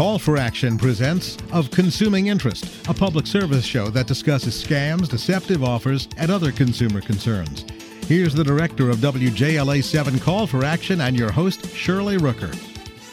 Call for Action presents Of Consuming Interest, a public service show that discusses scams, deceptive offers, and other consumer concerns. Here's the director of WJLA 7 Call for Action and your host, Shirley Rooker.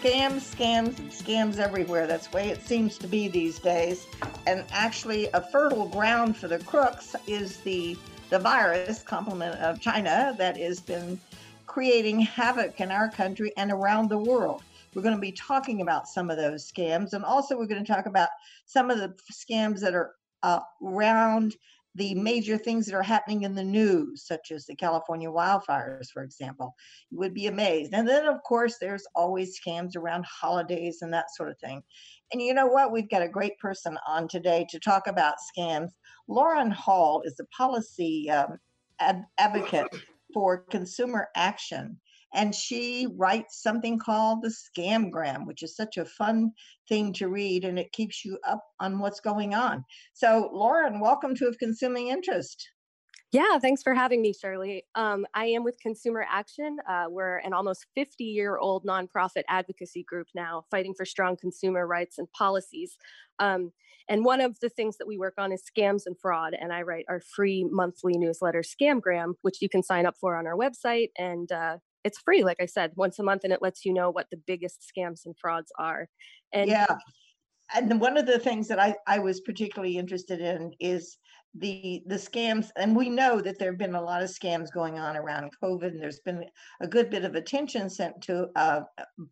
Scams, scams, scams everywhere. That's the way it seems to be these days. And actually, a fertile ground for the crooks is the, the virus, complement of China, that has been creating havoc in our country and around the world. We're going to be talking about some of those scams, and also we're going to talk about some of the scams that are uh, around the major things that are happening in the news, such as the California wildfires, for example. You would be amazed. And then, of course, there's always scams around holidays and that sort of thing. And you know what? We've got a great person on today to talk about scams. Lauren Hall is a policy um, ad- advocate for consumer action and she writes something called the Scamgram, which is such a fun thing to read and it keeps you up on what's going on. So, Lauren, welcome to Of Consuming Interest. Yeah, thanks for having me, Shirley. Um, I am with Consumer Action. Uh, we're an almost 50 year old nonprofit advocacy group now, fighting for strong consumer rights and policies. Um, and one of the things that we work on is scams and fraud. And I write our free monthly newsletter, Scamgram, which you can sign up for on our website. And uh, it's free, like I said, once a month, and it lets you know what the biggest scams and frauds are. And yeah, and one of the things that I I was particularly interested in is the the scams and we know that there have been a lot of scams going on around covid and there's been a good bit of attention sent to uh,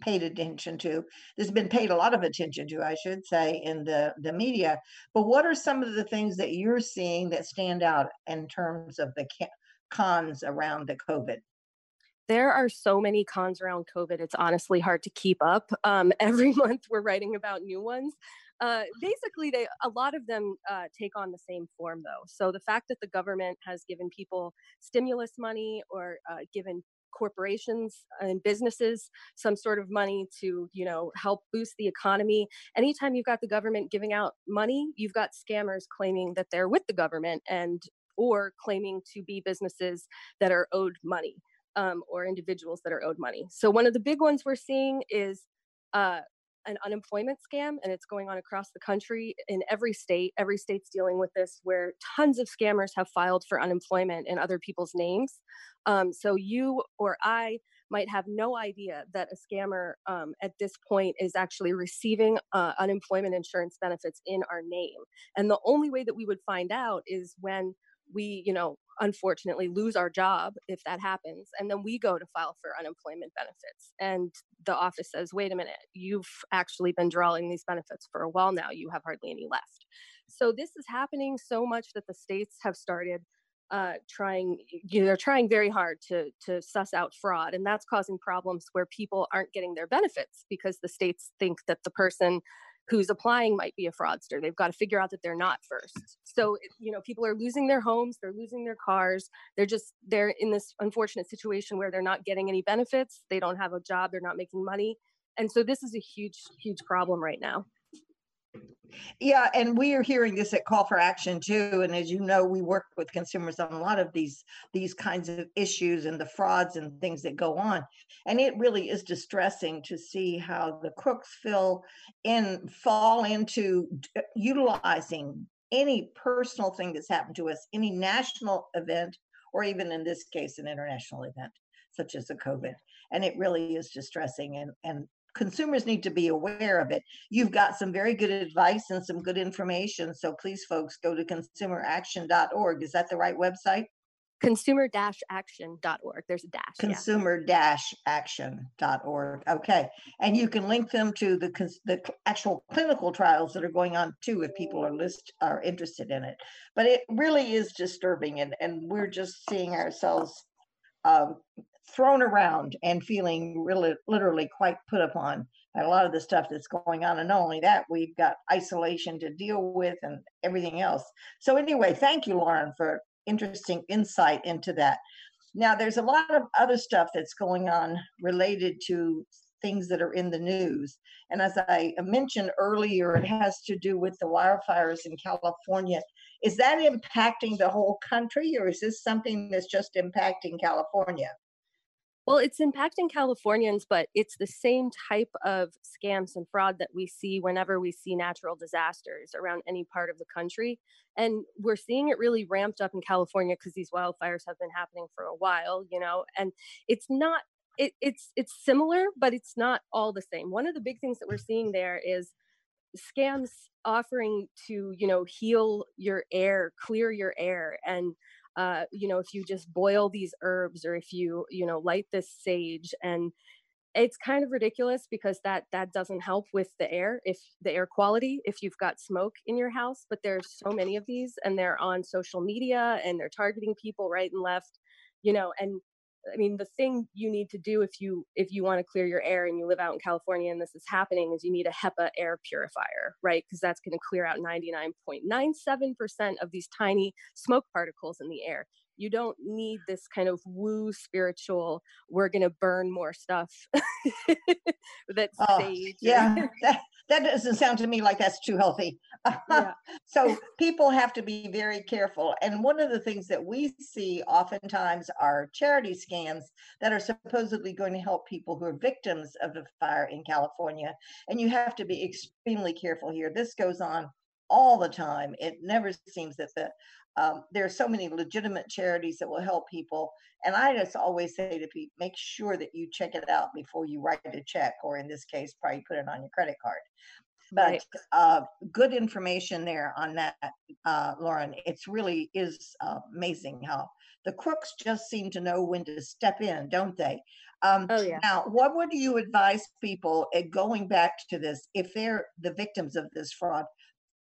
paid attention to there's been paid a lot of attention to i should say in the the media. But what are some of the things that you're seeing that stand out in terms of the cons around the covid there are so many cons around COVID. It's honestly hard to keep up. Um, every month we're writing about new ones. Uh, basically, they a lot of them uh, take on the same form, though. So the fact that the government has given people stimulus money or uh, given corporations and businesses some sort of money to you know help boost the economy anytime you've got the government giving out money you've got scammers claiming that they're with the government and or claiming to be businesses that are owed money um, or individuals that are owed money. So one of the big ones we're seeing is uh, an unemployment scam, and it's going on across the country in every state. Every state's dealing with this, where tons of scammers have filed for unemployment in other people's names. Um, so you or I might have no idea that a scammer um, at this point is actually receiving uh, unemployment insurance benefits in our name. And the only way that we would find out is when we you know unfortunately lose our job if that happens and then we go to file for unemployment benefits and the office says wait a minute you've actually been drawing these benefits for a while now you have hardly any left. So this is happening so much that the states have started uh, trying you know, they're trying very hard to to suss out fraud and that's causing problems where people aren't getting their benefits because the states think that the person who's applying might be a fraudster. They've got to figure out that they're not first. So, you know, people are losing their homes, they're losing their cars. They're just, they're in this unfortunate situation where they're not getting any benefits. They don't have a job, they're not making money. And so this is a huge, huge problem right now. Yeah, and we are hearing this at Call for Action too. And as you know, we work with consumers on a lot of these these kinds of issues and the frauds and things that go on. And it really is distressing to see how the crooks fill in fall into uh, utilizing any personal thing that's happened to us, any national event, or even in this case, an international event such as the COVID. And it really is distressing. And and consumers need to be aware of it. You've got some very good advice and some good information. So please, folks, go to consumeraction.org. Is that the right website? consumer-action.org there's a dash consumer-action.org okay and you can link them to the the actual clinical trials that are going on too if people are list are interested in it but it really is disturbing and and we're just seeing ourselves um, thrown around and feeling really literally quite put upon by a lot of the stuff that's going on. And not only that we've got isolation to deal with and everything else. So anyway thank you lauren for interesting insight into that. Now there's a lot of other stuff that's going on related to things that are in the news. And as i mentioned earlier it has to do with the wildfires in california. Is that impacting the whole country or is this something that's just impacting california Well, it's impacting Californians, but it's the same type of scams and fraud that we see whenever we see natural disasters around any part of the country. And we're seeing it really ramped up in California because these wildfires have been happening for a while, you know, and it's not it, it's it's similar, but it's not all the same. One of the big things that we're seeing there is scams offering to you know heal your air clear your air and uh, you know if you just boil these herbs or if you you know light this sage and it's kind of ridiculous because that that doesn't help with the air if the air quality if you've got smoke in your house but there's so many of these and they're on social media and they're targeting people right and left you know and I mean, the thing you need to do if you if you want to clear your air and you live out in California and this is happening is you need a HEPA air purifier, right? Because that's going to clear out 99.97% of these tiny smoke particles in the air. You don't need this kind of woo spiritual, we're going to burn more stuff that's oh, sage. Yeah, that, that doesn't sound to me like that's too healthy. Yeah. so people have to be very careful. And one of the things that we see oftentimes are charity scams that are supposedly going to help people who are victims of the fire in California. And you have to be extremely careful here. This goes on all the time. It never seems that the um, there are so many legitimate charities that will help people. And I just always say to people, make sure that you check it out before you write a check, or in this case, probably put it on your credit card. But right. uh, good information there on that, uh, Lauren. It's really is uh, amazing how the crooks just seem to know when to step in, don't they? Um, oh, yeah. Now, what would you advise people going back to this if they're the victims of this fraud?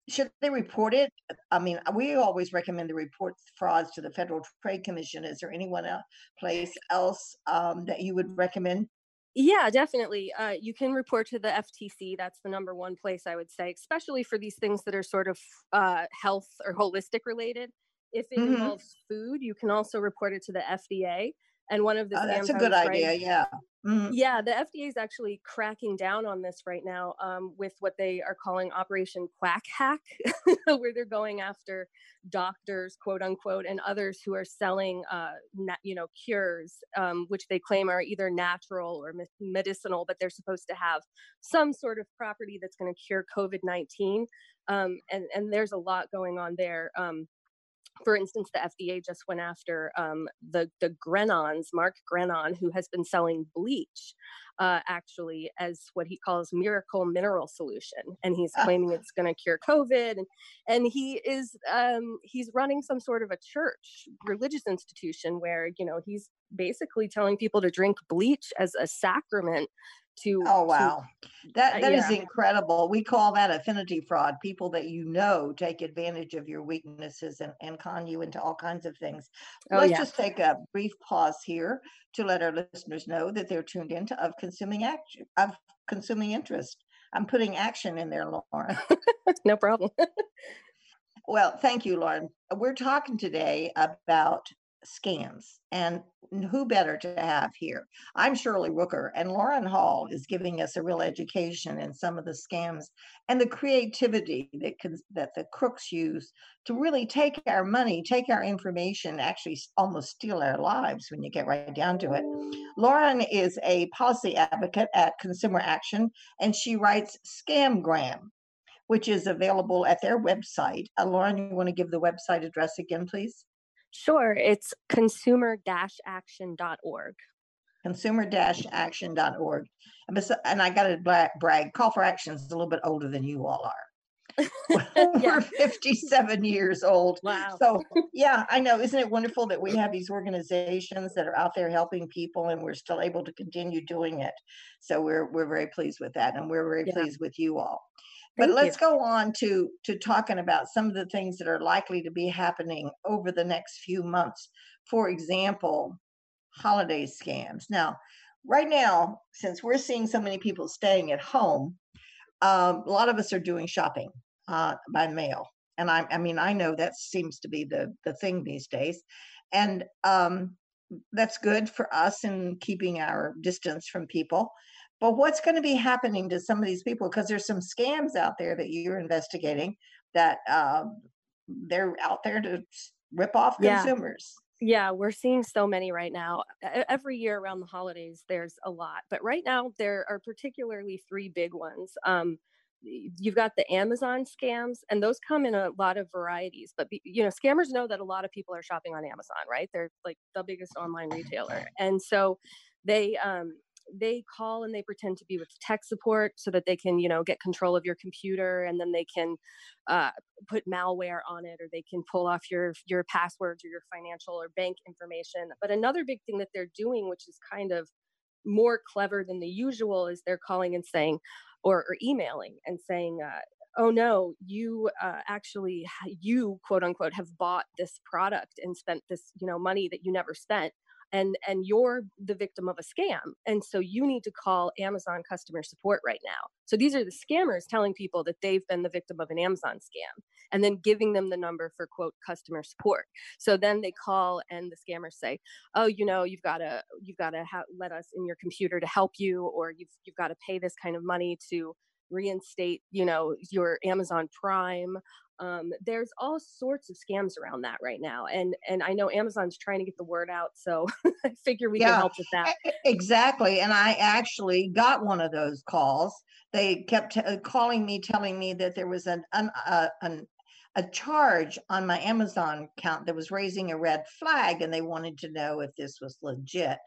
Should they report it? I mean, we always recommend to report frauds to the Federal Trade Commission. Is there anyone else, place else um, that you would recommend? Yeah, definitely. Uh, you can report to the FTC. That's the number one place I would say, especially for these things that are sort of uh, health or holistic related. If it mm-hmm. involves food, you can also report it to the FDA. And one of the oh, that's a good idea. Yeah. Mm-hmm. Yeah, the FDA is actually cracking down on this right now um, with what they are calling Operation Quack Hack, where they're going after doctors, quote unquote, and others who are selling, uh, na- you know, cures, um, which they claim are either natural or me- medicinal, but they're supposed to have some sort of property that's going to cure COVID nineteen. Um, and and there's a lot going on there. Um, for instance, the FDA just went after um, the the Grenons, Mark Grenon, who has been selling bleach, uh, actually as what he calls miracle mineral solution, and he's claiming it's going to cure COVID, and and he is um, he's running some sort of a church, religious institution where you know he's basically telling people to drink bleach as a sacrament to oh wow. To, that that uh, yeah. incredible. We call that affinity fraud. People that you know take advantage of your weaknesses and, and con you into all kinds of things. Oh, let's yeah. just take a brief pause here to let our listeners know that they're tuned into of consuming action of consuming interest. I'm putting action in there lauren. No problem. Well thank you lauren. We're talking today about scams. And who better to have here? I'm Shirley Rooker, and Lauren Hall is giving us a real education in some of the scams and the creativity that can, that the crooks use to really take our money, take our information, actually almost steal our lives when you get right down to it. Lauren is a policy advocate at Consumer Action, and she writes Scamgram which is available at their website. Uh, Lauren, you want to give the website address again, please? Sure, it's consumer-action.org. Consumer-action.org. And, and I got to brag, Call for Action is a little bit older than you all are. We're 57 years old. Wow. So, yeah, I know. Isn't it wonderful that we have these organizations that are out there helping people and we're still able to continue doing it? So, we're, we're very pleased with that. And we're very yeah. pleased with you all. But let's you. go on to to talking about some of the things that are likely to be happening over the next few months. For example, holiday scams. Now, right now, since we're seeing so many people staying at home, um, a lot of us are doing shopping uh, by mail, and I, I mean, I know that seems to be the the thing these days, and um, that's good for us in keeping our distance from people. But what's going to be happening to some of these people? Because there's some scams out there that you're investigating that uh, they're out there to rip off yeah. consumers. Yeah, we're seeing so many right now. Every year around the holidays, there's a lot, but right now there are particularly three big ones. Um, you've got the Amazon scams, and those come in a lot of varieties. But you know, scammers know that a lot of people are shopping on Amazon, right? They're like the biggest online retailer, and so they um, they call and they pretend to be with tech support so that they can you know get control of your computer and then they can uh, put malware on it or they can pull off your your passwords or your financial or bank information. But another big thing that they're doing which is kind of more clever than the usual is they're calling and saying or, or emailing and saying uh, oh no you uh, actually you quote unquote have bought this product and spent this you know money that you never spent and and you're the victim of a scam and so you need to call amazon customer support right now. So these are the scammers telling people that they've been the victim of an amazon scam and then giving them the number for quote customer support. So then they call and the scammers say oh you know you've got to you've got to ha- let us in your computer to help you or you've you've got to pay this kind of money to reinstate you know your amazon prime um, there's all sorts of scams around that right now and and i know amazon's trying to get the word out so i figure we yeah, can help with that exactly and i actually got one of those calls they kept t- uh, calling me telling me that there was an, an, uh, an a charge on my Amazon account that was raising a red flag, and they wanted to know if this was legit.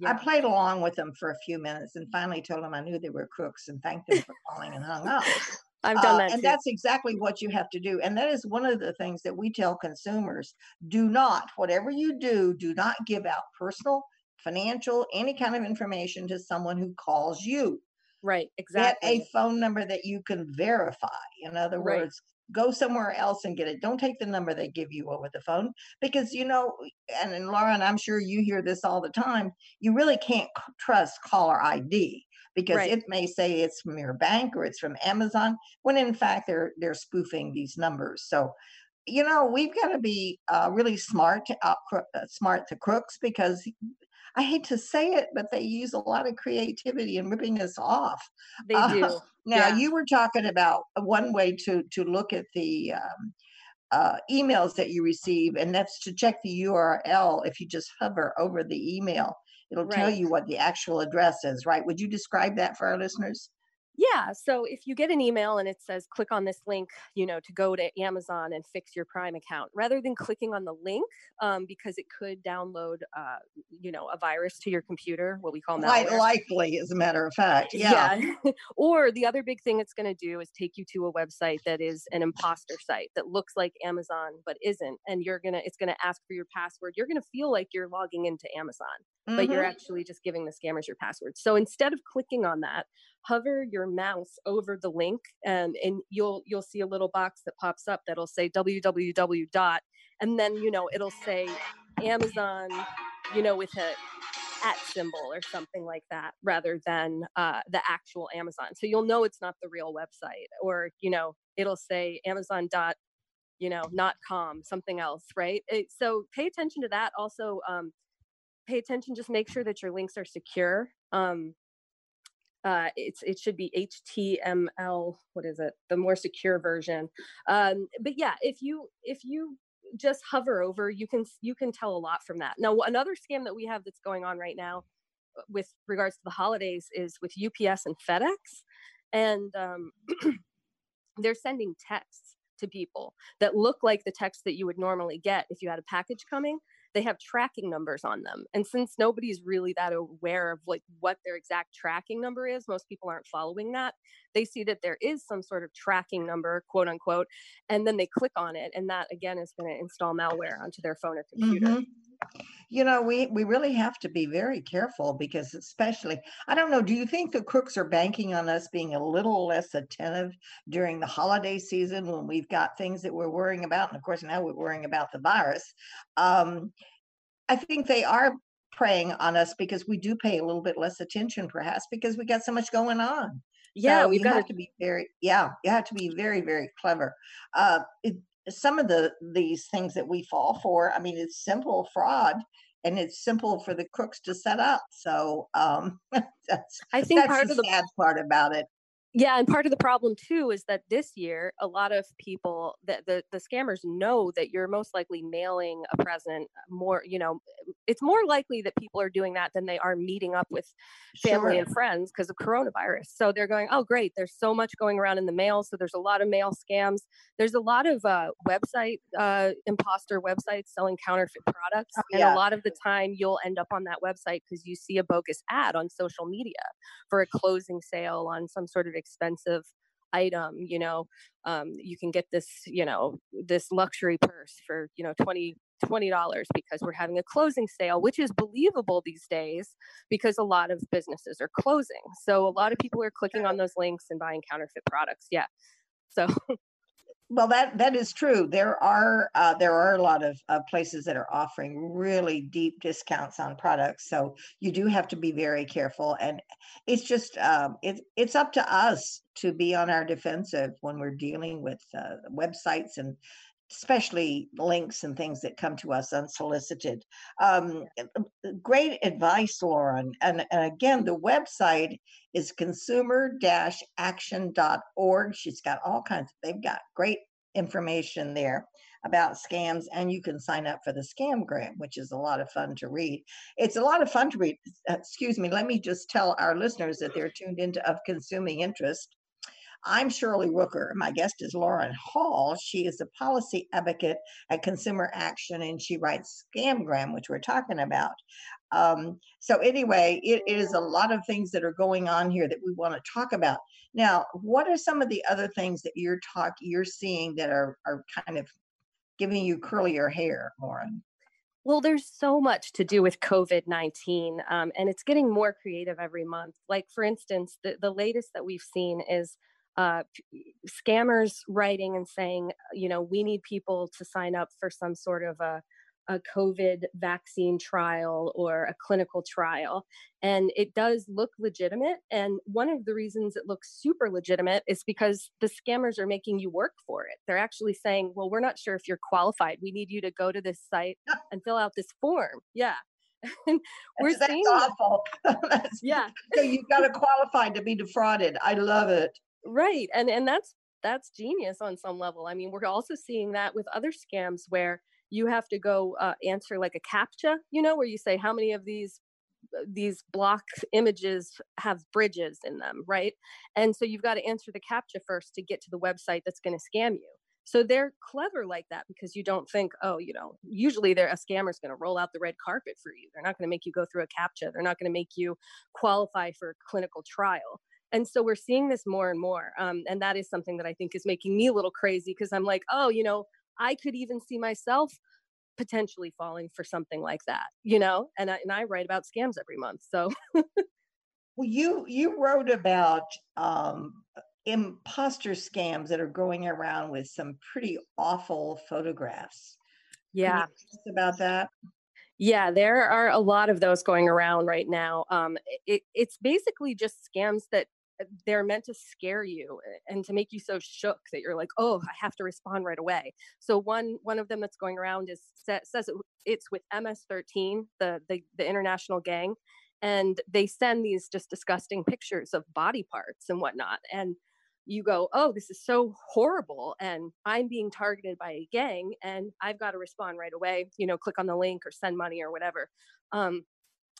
Yeah. I played along with them for a few minutes and finally told them I knew they were crooks and thanked them for calling and hung up. I've done uh, that. Uh, and too. that's exactly what you have to do. And that is one of the things that we tell consumers do not, whatever you do, do not give out personal, financial, any kind of information to someone who calls you. Right, exactly. Get a phone number that you can verify. In other right. words, go somewhere else and get it. Don't take the number they give you over the phone because you know, and, Laura, and Lauren, I'm sure you hear this all the time. You really can't trust caller ID because right. it may say it's from your bank or it's from Amazon when in fact they're they're spoofing these numbers. So, you know, we've got to be uh, really smart to out, uh, smart to crooks because I hate to say it, but they use a lot of creativity in ripping us off. They uh, do. now, yeah. you were talking about one way to to look at the um, uh, emails that you receive, and that's to check the URL. If you just hover over the email, it'll right. tell you what the actual address is, right? Would you describe that for our listeners? Yeah. So if you get an email and it says click on this link, you know, to go to Amazon and fix your Prime account, rather than clicking on the link, um, because it could download, uh, you know, a virus to your computer, what we call malware. Quite likely, as a matter of fact. Yeah. yeah. or the other big thing it's going to do is take you to a website that is an imposter site that looks like Amazon but isn't, and you're gonna, it's going to ask for your password. You're going to feel like you're logging into Amazon, mm-hmm. but you're mm-hmm. actually just giving the scammers your password. So instead of clicking on that, hover your mouse over the link and, and you'll you'll see a little box that pops up that'll say www dot and then you know it'll say amazon you know with a at symbol or something like that rather than uh, the actual amazon so you'll know it's not the real website or you know it'll say amazon dot you know not com something else right it, so pay attention to that also um, pay attention just make sure that your links are secure um, uh, it's it should be HTML. What is it? The more secure version. Um, but yeah, if you if you just hover over, you can you can tell a lot from that. Now, another scam that we have that's going on right now, uh, with regards to the holidays, is with UPS and FedEx, and um, they're sending texts to people that look like the text that you would normally get if you had a package coming they have tracking numbers on them. And since nobody's really that aware of like what their exact tracking number is, most people aren't following that. They see that there is some sort of tracking number, quote unquote, and then they click on it. And that again is going to install malware onto their phone or computer. Mm-hmm you know we we really have to be very careful because especially i don't know do you think the crooks are banking on us being a little less attentive during the holiday season when we've got things that we're worrying about? And of course now we're worrying about the virus. Um, i think they are preying on us because we do pay a little bit less attention perhaps because we got so much going on. Yeah so we've got have to be very yeah you have to be very very clever. Uh, it, some of the these things that we fall for i mean it's simple fraud and it's simple for the crooks to set up so um that's, i think that's part the of the sad part about it Yeah, and part of the problem too is that this year a lot of people that the, the scammers know that you're most likely mailing a present more, you know, it's more likely that people are doing that than they are meeting up with family sure. and friends because of coronavirus. So they're going, oh great, there's so much going around in the mail. So there's a lot of mail scams. There's a lot of uh, website uh, imposter websites selling counterfeit products, oh, and yeah. a lot of the time you'll end up on that website because you see a bogus ad on social media for a closing sale on some sort of expensive item you know um, you can get this you know this luxury purse for you know 20 $20 because we're having a closing sale, which is believable these days because a lot of businesses are closing. So a lot of people are clicking on those links and buying counterfeit products. Yeah. So well that that is true. There are uh, there are a lot of uh, places that are offering really deep discounts on products so you do have to be very careful and it's just um, it, it's up to us to be on our defensive when we're dealing with uh, websites and especially links and things that come to us unsolicited. Um, great advice, Lauren. And, and again, the website is consumer-action.org. She's got all kinds, they've got great information there about scams and you can sign up for the scamgram which is a lot of fun to read it's a lot of fun to read excuse me let me just tell our listeners that they're tuned into of consuming interest I'm Shirley Rooker. My guest is Lauren Hall. She is a policy advocate at Consumer Action and she writes Scamgram, which we're talking about. Um, so, anyway, it is a lot of things that are going on here that we want to talk about. Now, what are some of the other things that you're talk you're seeing that are are kind of giving you curlier hair, Lauren? Well, there's so much to do with COVID 19, um, and it's getting more creative every month. Like, for instance, the, the latest that we've seen is uh, scammers writing and saying, you know, we need people to sign up for some sort of a, a COVID vaccine trial or a clinical trial. And it does look legitimate. And one of the reasons it looks super legitimate is because the scammers are making you work for it. They're actually saying, well, we're not sure if you're qualified. We need you to go to this site and fill out this form. Yeah. and we're that's, seeing awful. that's, yeah. so you've got to qualify to be defrauded. I love it right and and that's that's genius on some level i mean we're also seeing that with other scams where you have to go uh, answer like a captcha you know where you say how many of these uh, these block images have bridges in them right? And so you've got to answer the captcha first to get to the website that's going to scam you. So they're clever like that because you don't think oh you know usually they're a scammer's going to roll out the red carpet for you. They're not going to make you go through a captcha. They're not going to make you qualify for a clinical trial and so we're seeing this more and more um, and that is something that i think is making me a little crazy because i'm like oh you know i could even see myself potentially falling for something like that you know and I, and I write about scams every month so. Well you you wrote about um, imposter scams that are going around with some pretty awful photographs. Yeah. about that? Yeah, there are a lot of those going around right now. Um, it, it's basically just scams that they're meant to scare you eh, and to make you so shook that you're like oh i have to respond right away. So one one of them that's going around is says it's with ms13 the, the the international gang and they send these just disgusting pictures of body parts and whatnot and you go oh this is so horrible and i'm being targeted by a gang and i've got to respond right away you know click on the link or send money or whatever. Um,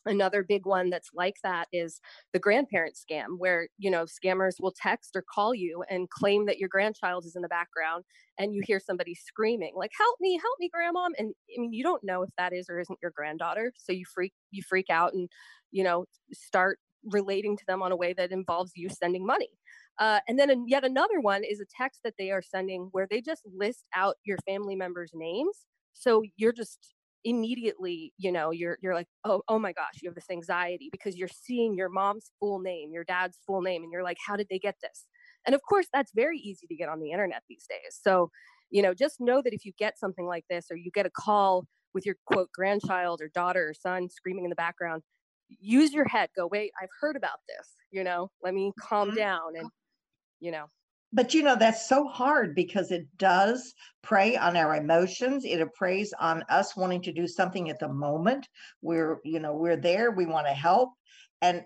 another big one that's like that is the grandparent scam where you know scammers will text or call you and claim that your grandchild is in the background and you hear somebody screaming like help me help me grandma and i mean you don't know if that is or isn't your granddaughter so you freak you freak out and you know start relating to them on a way that involves you sending money. Uh, and then yet another one is a text that they are sending where they just list out your family members names so you're just immediately you know you're you're like oh oh my gosh you have this anxiety because you're seeing your mom's full name your dad's full name and you're like how did they get this and of course that's very easy to get on the internet these days so you know just know that if you get something like this or you get a call with your quote grandchild or daughter or son screaming in the background use your head go wait i've heard about this you know let me calm mm-hmm. down and you know but you know that's so hard because it does prey on our emotions it preys on us wanting to do something at the moment we're you know we're there we want to help and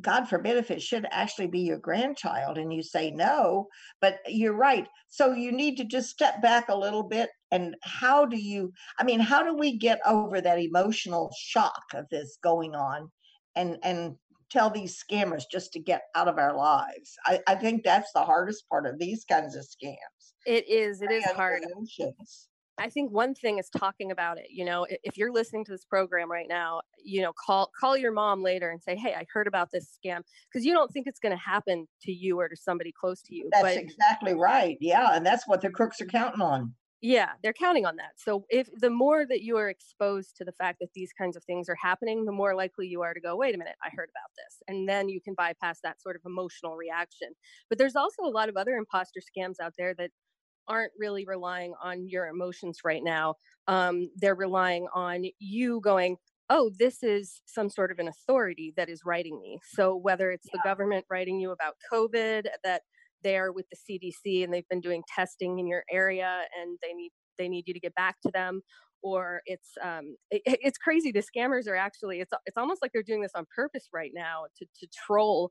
God forbid if it should actually be your grandchild and you say no, but you're right. So you need to just step back a little bit. And how do you, I mean, how do we get over that emotional shock of this going on and, and tell these scammers just to get out of our lives? I, I think that's the hardest part of these kinds of scams. It is, it is hard. Emotions. I think one thing is talking about it. You know, if you're listening to this program right now, you know, call call your mom later and say, "Hey, I heard about this scam," because you don't think it's going to happen to you or to somebody close to you. That's but, exactly right. Yeah, and that's what the crooks are counting on. Yeah, they're counting on that. So if the more that you are exposed to the fact that these kinds of things are happening, the more likely you are to go, "Wait a minute, I heard about this," and then you can bypass that sort of emotional reaction. But there's also a lot of other imposter scams out there that aren't really relying on your emotions right now. Um, they're relying on you going, oh, this is some sort of an authority that is writing me. So whether it's yeah. the government writing you about COVID, that they're with the CDC and they've been doing testing in your area and they need they need you to get back to them, or it's um, it, it's crazy. The scammers are actually it's it's almost like they're doing this on purpose right now to to troll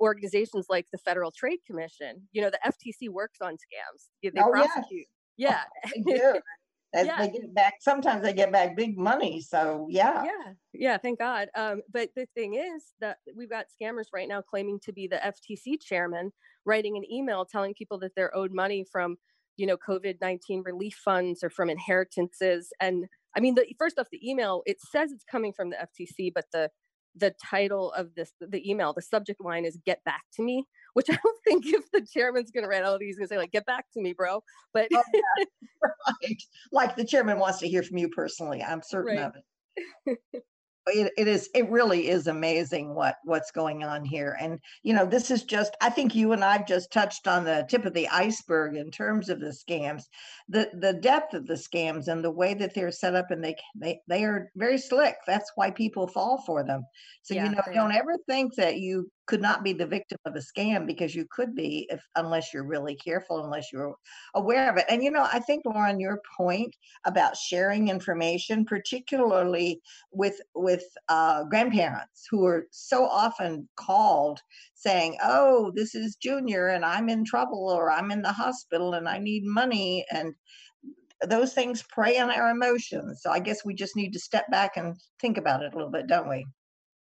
organizations like the Federal Trade Commission. You know, the FTC works on scams. They oh, prosecute. Yeah. yeah. They, yeah. they get back sometimes they get back big money so yeah yeah yeah thank god um, but the thing is that we've got scammers right now claiming to be the ftc chairman writing an email telling people that they're owed money from you know covid-19 relief funds or from inheritances and i mean the first off the email it says it's coming from the ftc but the the title of this the email the subject line is get back to me which i don't think if the chairman's going to write all these going to say like get back to me bro but oh, yeah. right. Like the chairman wants to hear from you personally i'm certain right. of it. It, it is it really is amazing what what's going on here and you know this is just i think you and i've just touched on the tip of the iceberg in terms of the scams. The the depth of the scams and the way that they're set up and they they, they are very slick. That's why people fall for them. So yeah, you know don't ever think that you could not be the victim of a scam because you could be if unless you're really careful unless you're aware of it. And you know i think lauren your point about sharing information particularly with with uh, grandparents who are so often called saying oh this is junior and i'm in trouble or i'm in the hospital and i need money and those things prey on our emotions. So i guess we just need to step back and think about it a little bit don't we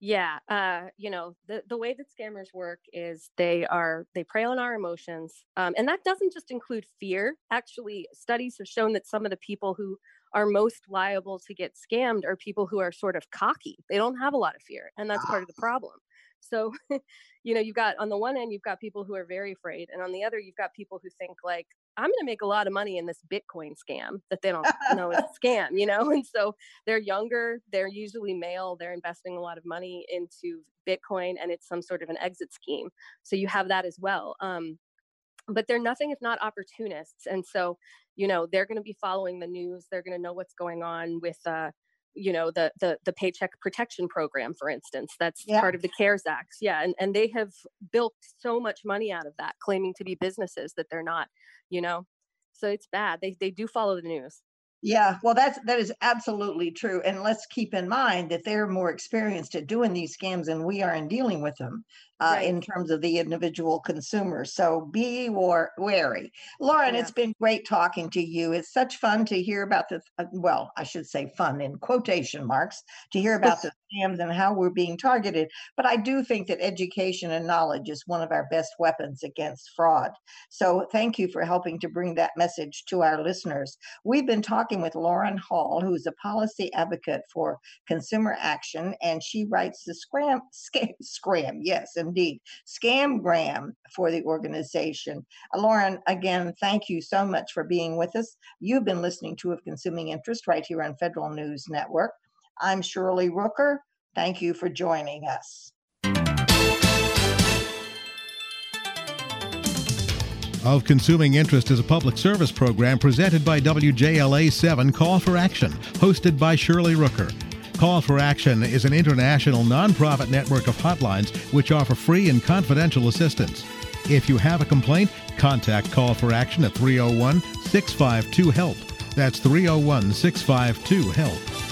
yeah, uh, you know, the the way that scammers work is they are they prey on our emotions, um, and that doesn't just include fear. Actually, studies have shown that some of the people who are most liable to get scammed are people who are sort of cocky. They don't have a lot of fear, and that's part of the problem. So, you know, you've got on the one end, you've got people who are very afraid, and on the other, you've got people who think like, I'm going to make a lot of money in this Bitcoin scam that they don't know is a scam, you know? And so they're younger, they're usually male, they're investing a lot of money into Bitcoin and it's some sort of an exit scheme. So you have that as well. Um, but they're nothing if not opportunists. And so, you know, they're going to be following the news, they're going to know what's going on with, uh, you know the the the paycheck protection program for instance that's yeah. part of the cares act. Yeah and, and they have built so much money out of that claiming to be businesses that they're not you know? So it's bad. They they do follow the news. Yeah, well, that's that is absolutely true, and let's keep in mind that they're more experienced at doing these scams than we are in dealing with them uh, right. in terms of the individual consumer. So be war- wary, Lauren. Yeah. It's been great talking to you. It's such fun to hear about the uh, well, I should say fun in quotation marks to hear about the scams and how we're being targeted. But I do think that education and knowledge is one of our best weapons against fraud. So thank you for helping to bring that message to our listeners. We've been talking with Lauren Hall, who's a policy advocate for consumer action, and she writes the Scram, scam, Scram, yes, indeed, Scamgram for the organization. Lauren, again, thank you so much for being with us. You've been listening to Of Consuming Interest right here on Federal News Network. I'm Shirley Rooker. Thank you for joining us. of Consuming Interest is a public service program presented by WJLA 7 Call for Action, hosted by Shirley Rooker. Call for Action is an international nonprofit network of hotlines which offer free and confidential assistance. If you have a complaint, contact Call for Action at 301 652 HELP. That's 301 652 HELP.